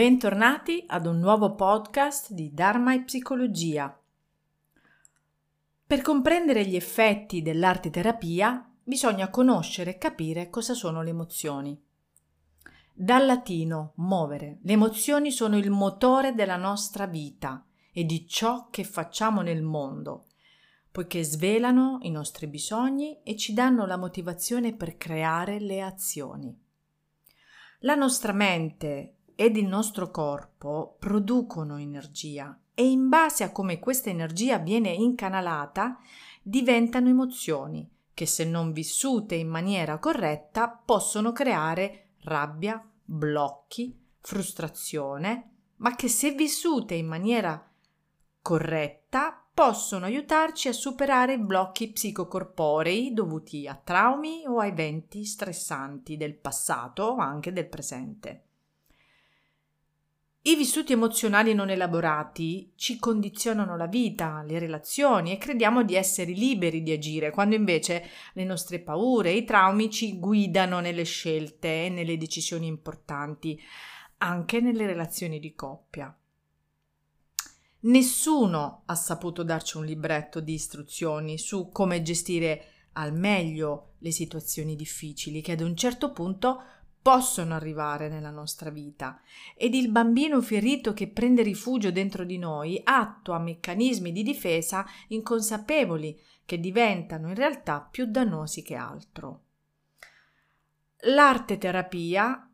Bentornati ad un nuovo podcast di Dharma e Psicologia. Per comprendere gli effetti dell'arte terapia bisogna conoscere e capire cosa sono le emozioni. Dal latino muovere, le emozioni sono il motore della nostra vita e di ciò che facciamo nel mondo, poiché svelano i nostri bisogni e ci danno la motivazione per creare le azioni. La nostra mente ed il nostro corpo producono energia e in base a come questa energia viene incanalata diventano emozioni che se non vissute in maniera corretta possono creare rabbia, blocchi, frustrazione, ma che se vissute in maniera corretta possono aiutarci a superare blocchi psicocorporei dovuti a traumi o a eventi stressanti del passato o anche del presente. I vissuti emozionali non elaborati ci condizionano la vita, le relazioni e crediamo di essere liberi di agire, quando invece le nostre paure e i traumi ci guidano nelle scelte e nelle decisioni importanti, anche nelle relazioni di coppia. Nessuno ha saputo darci un libretto di istruzioni su come gestire al meglio le situazioni difficili che ad un certo punto possono arrivare nella nostra vita ed il bambino ferito che prende rifugio dentro di noi attua meccanismi di difesa inconsapevoli che diventano in realtà più dannosi che altro. L'arte terapia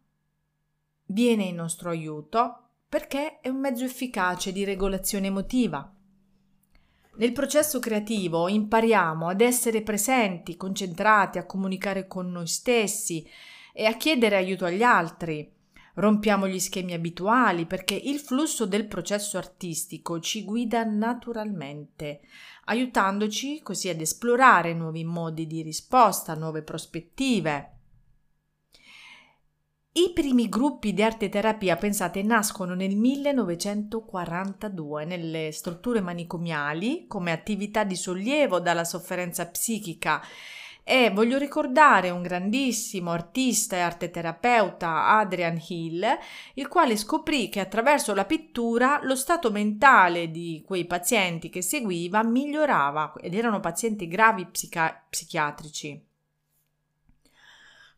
viene in nostro aiuto perché è un mezzo efficace di regolazione emotiva. Nel processo creativo impariamo ad essere presenti, concentrati, a comunicare con noi stessi, e a chiedere aiuto agli altri. Rompiamo gli schemi abituali perché il flusso del processo artistico ci guida naturalmente, aiutandoci così ad esplorare nuovi modi di risposta, nuove prospettive. I primi gruppi di arte terapia, pensate, nascono nel 1942 nelle strutture manicomiali come attività di sollievo dalla sofferenza psichica e voglio ricordare un grandissimo artista e arteterapeuta, Adrian Hill, il quale scoprì che attraverso la pittura lo stato mentale di quei pazienti che seguiva migliorava ed erano pazienti gravi psica- psichiatrici.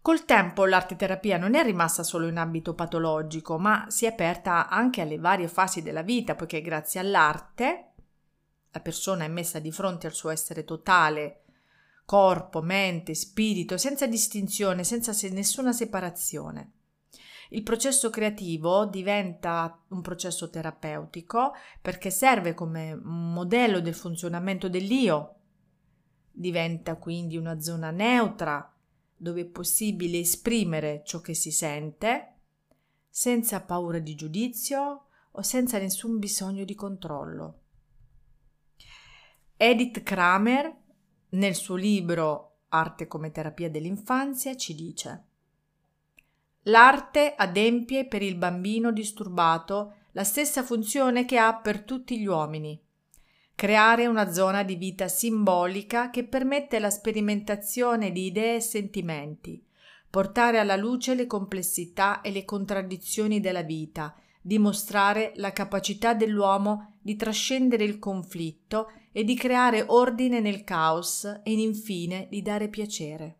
Col tempo l'arteterapia non è rimasta solo in ambito patologico, ma si è aperta anche alle varie fasi della vita, poiché grazie all'arte la persona è messa di fronte al suo essere totale, corpo, mente, spirito, senza distinzione, senza nessuna separazione. Il processo creativo diventa un processo terapeutico perché serve come modello del funzionamento dell'io. Diventa quindi una zona neutra dove è possibile esprimere ciò che si sente senza paura di giudizio o senza nessun bisogno di controllo. Edith Kramer nel suo libro Arte come terapia dell'infanzia ci dice L'arte adempie per il bambino disturbato la stessa funzione che ha per tutti gli uomini. Creare una zona di vita simbolica che permette la sperimentazione di idee e sentimenti, portare alla luce le complessità e le contraddizioni della vita, dimostrare la capacità dell'uomo di trascendere il conflitto e di creare ordine nel caos e infine di dare piacere.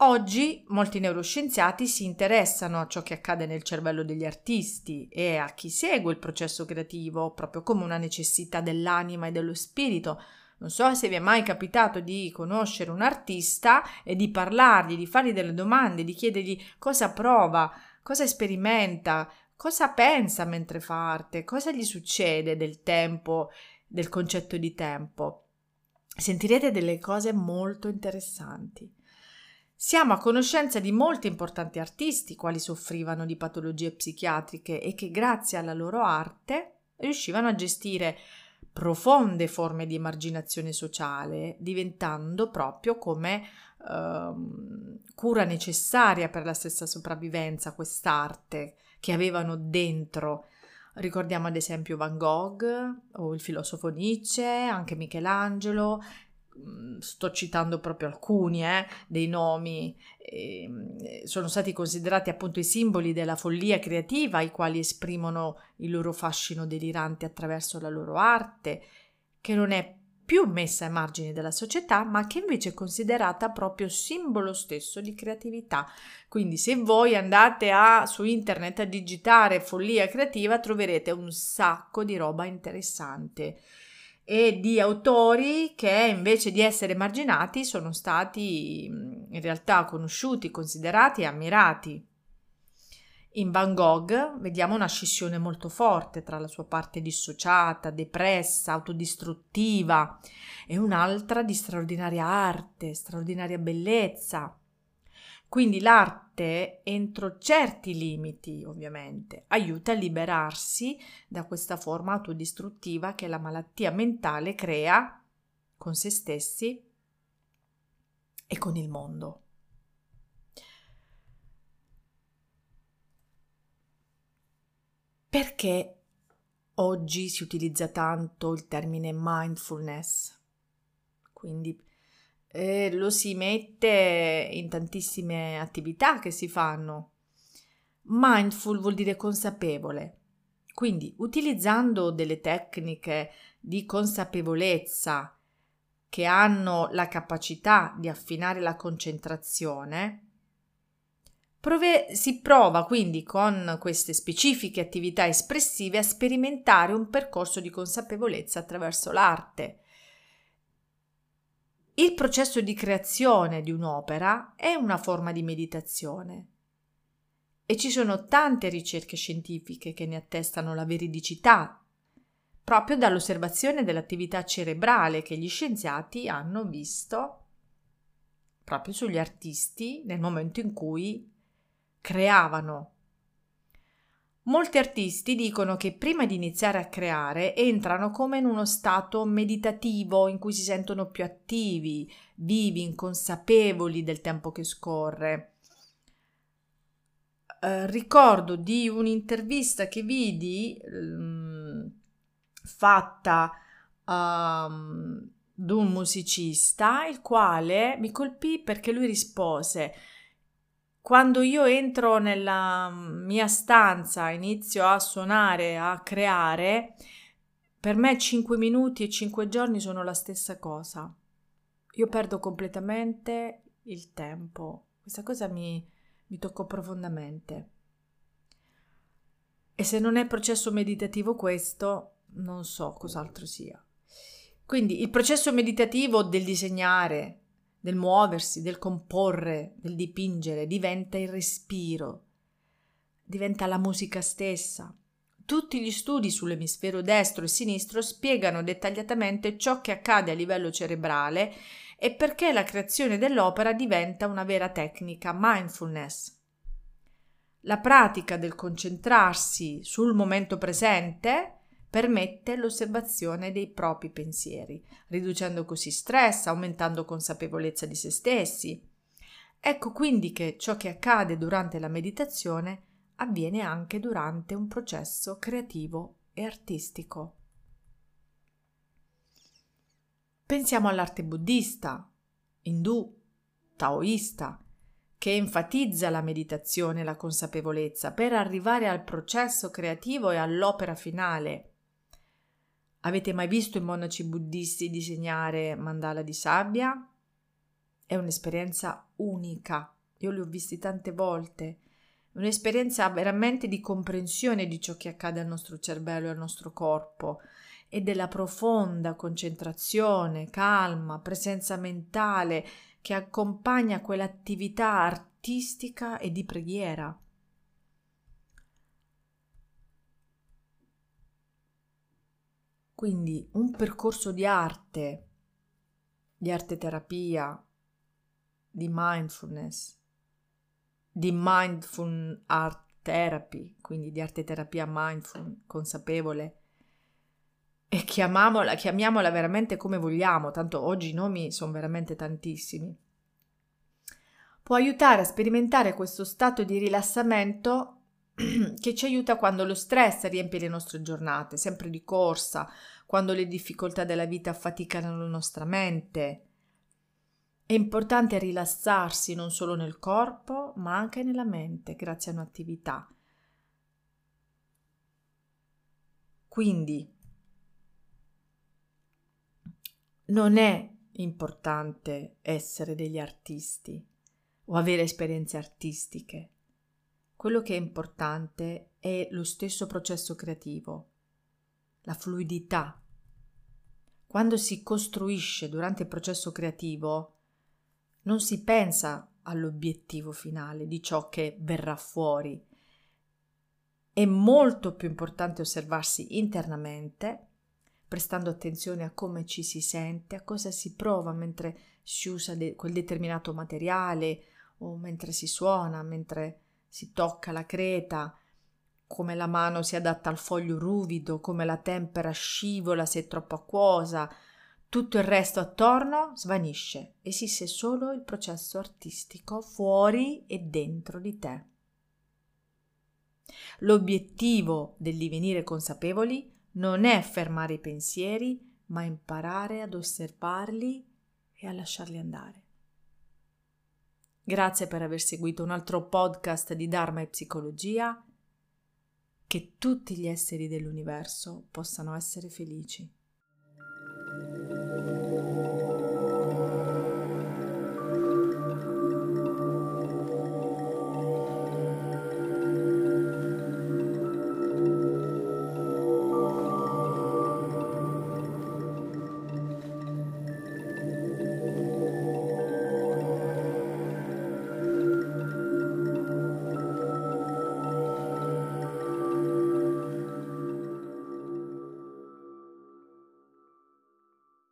Oggi molti neuroscienziati si interessano a ciò che accade nel cervello degli artisti e a chi segue il processo creativo proprio come una necessità dell'anima e dello spirito. Non so se vi è mai capitato di conoscere un artista e di parlargli, di fargli delle domande, di chiedergli cosa prova, cosa sperimenta, cosa pensa mentre fa arte, cosa gli succede del tempo, del concetto di tempo. Sentirete delle cose molto interessanti. Siamo a conoscenza di molti importanti artisti quali soffrivano di patologie psichiatriche e che grazie alla loro arte riuscivano a gestire profonde forme di emarginazione sociale, diventando proprio come eh, cura necessaria per la stessa sopravvivenza quest'arte che avevano dentro. Ricordiamo ad esempio Van Gogh o il filosofo Nietzsche, anche Michelangelo, sto citando proprio alcuni eh, dei nomi, eh, sono stati considerati appunto i simboli della follia creativa, i quali esprimono il loro fascino delirante attraverso la loro arte, che non è più messa ai margini della società, ma che invece è considerata proprio simbolo stesso di creatività. Quindi se voi andate a, su internet a digitare follia creativa troverete un sacco di roba interessante e di autori che invece di essere marginati sono stati in realtà conosciuti, considerati e ammirati. In Van Gogh vediamo una scissione molto forte tra la sua parte dissociata, depressa, autodistruttiva e un'altra di straordinaria arte, straordinaria bellezza. Quindi l'arte, entro certi limiti ovviamente, aiuta a liberarsi da questa forma autodistruttiva che la malattia mentale crea con se stessi e con il mondo. Perché oggi si utilizza tanto il termine mindfulness? Quindi eh, lo si mette in tantissime attività che si fanno. Mindful vuol dire consapevole. Quindi utilizzando delle tecniche di consapevolezza che hanno la capacità di affinare la concentrazione, Prove- si prova quindi con queste specifiche attività espressive a sperimentare un percorso di consapevolezza attraverso l'arte. Il processo di creazione di un'opera è una forma di meditazione e ci sono tante ricerche scientifiche che ne attestano la veridicità, proprio dall'osservazione dell'attività cerebrale che gli scienziati hanno visto proprio sugli artisti nel momento in cui creavano. Molti artisti dicono che prima di iniziare a creare entrano come in uno stato meditativo in cui si sentono più attivi, vivi, inconsapevoli del tempo che scorre. Eh, ricordo di un'intervista che vidi um, fatta um, ad un musicista, il quale mi colpì perché lui rispose quando io entro nella mia stanza, inizio a suonare, a creare, per me 5 minuti e 5 giorni sono la stessa cosa. Io perdo completamente il tempo. Questa cosa mi, mi toccò profondamente. E se non è processo meditativo questo, non so cos'altro sia. Quindi il processo meditativo del disegnare, del muoversi, del comporre, del dipingere, diventa il respiro, diventa la musica stessa. Tutti gli studi sull'emisfero destro e sinistro spiegano dettagliatamente ciò che accade a livello cerebrale e perché la creazione dell'opera diventa una vera tecnica mindfulness. La pratica del concentrarsi sul momento presente permette l'osservazione dei propri pensieri, riducendo così stress, aumentando consapevolezza di se stessi. Ecco quindi che ciò che accade durante la meditazione avviene anche durante un processo creativo e artistico. Pensiamo all'arte buddista, indù, taoista, che enfatizza la meditazione e la consapevolezza per arrivare al processo creativo e all'opera finale, Avete mai visto i monaci buddisti disegnare mandala di sabbia? È un'esperienza unica. Io li ho visti tante volte. Un'esperienza veramente di comprensione di ciò che accade al nostro cervello e al nostro corpo e della profonda concentrazione, calma, presenza mentale che accompagna quell'attività artistica e di preghiera. Quindi un percorso di arte, di arte terapia, di mindfulness, di mindful art therapy, quindi di arte terapia mindful, consapevole. E chiamiamola, chiamiamola veramente come vogliamo, tanto oggi i nomi sono veramente tantissimi. Può aiutare a sperimentare questo stato di rilassamento che ci aiuta quando lo stress riempie le nostre giornate, sempre di corsa, quando le difficoltà della vita affaticano la nostra mente. È importante rilassarsi non solo nel corpo, ma anche nella mente, grazie a un'attività. Quindi non è importante essere degli artisti o avere esperienze artistiche. Quello che è importante è lo stesso processo creativo, la fluidità. Quando si costruisce durante il processo creativo, non si pensa all'obiettivo finale di ciò che verrà fuori. È molto più importante osservarsi internamente, prestando attenzione a come ci si sente, a cosa si prova mentre si usa de- quel determinato materiale o mentre si suona, mentre si tocca la creta, come la mano si adatta al foglio ruvido, come la tempera scivola se è troppo acquosa, tutto il resto attorno svanisce, esiste solo il processo artistico fuori e dentro di te. L'obiettivo del divenire consapevoli non è fermare i pensieri, ma imparare ad osservarli e a lasciarli andare. Grazie per aver seguito un altro podcast di Dharma e Psicologia. Che tutti gli esseri dell'universo possano essere felici.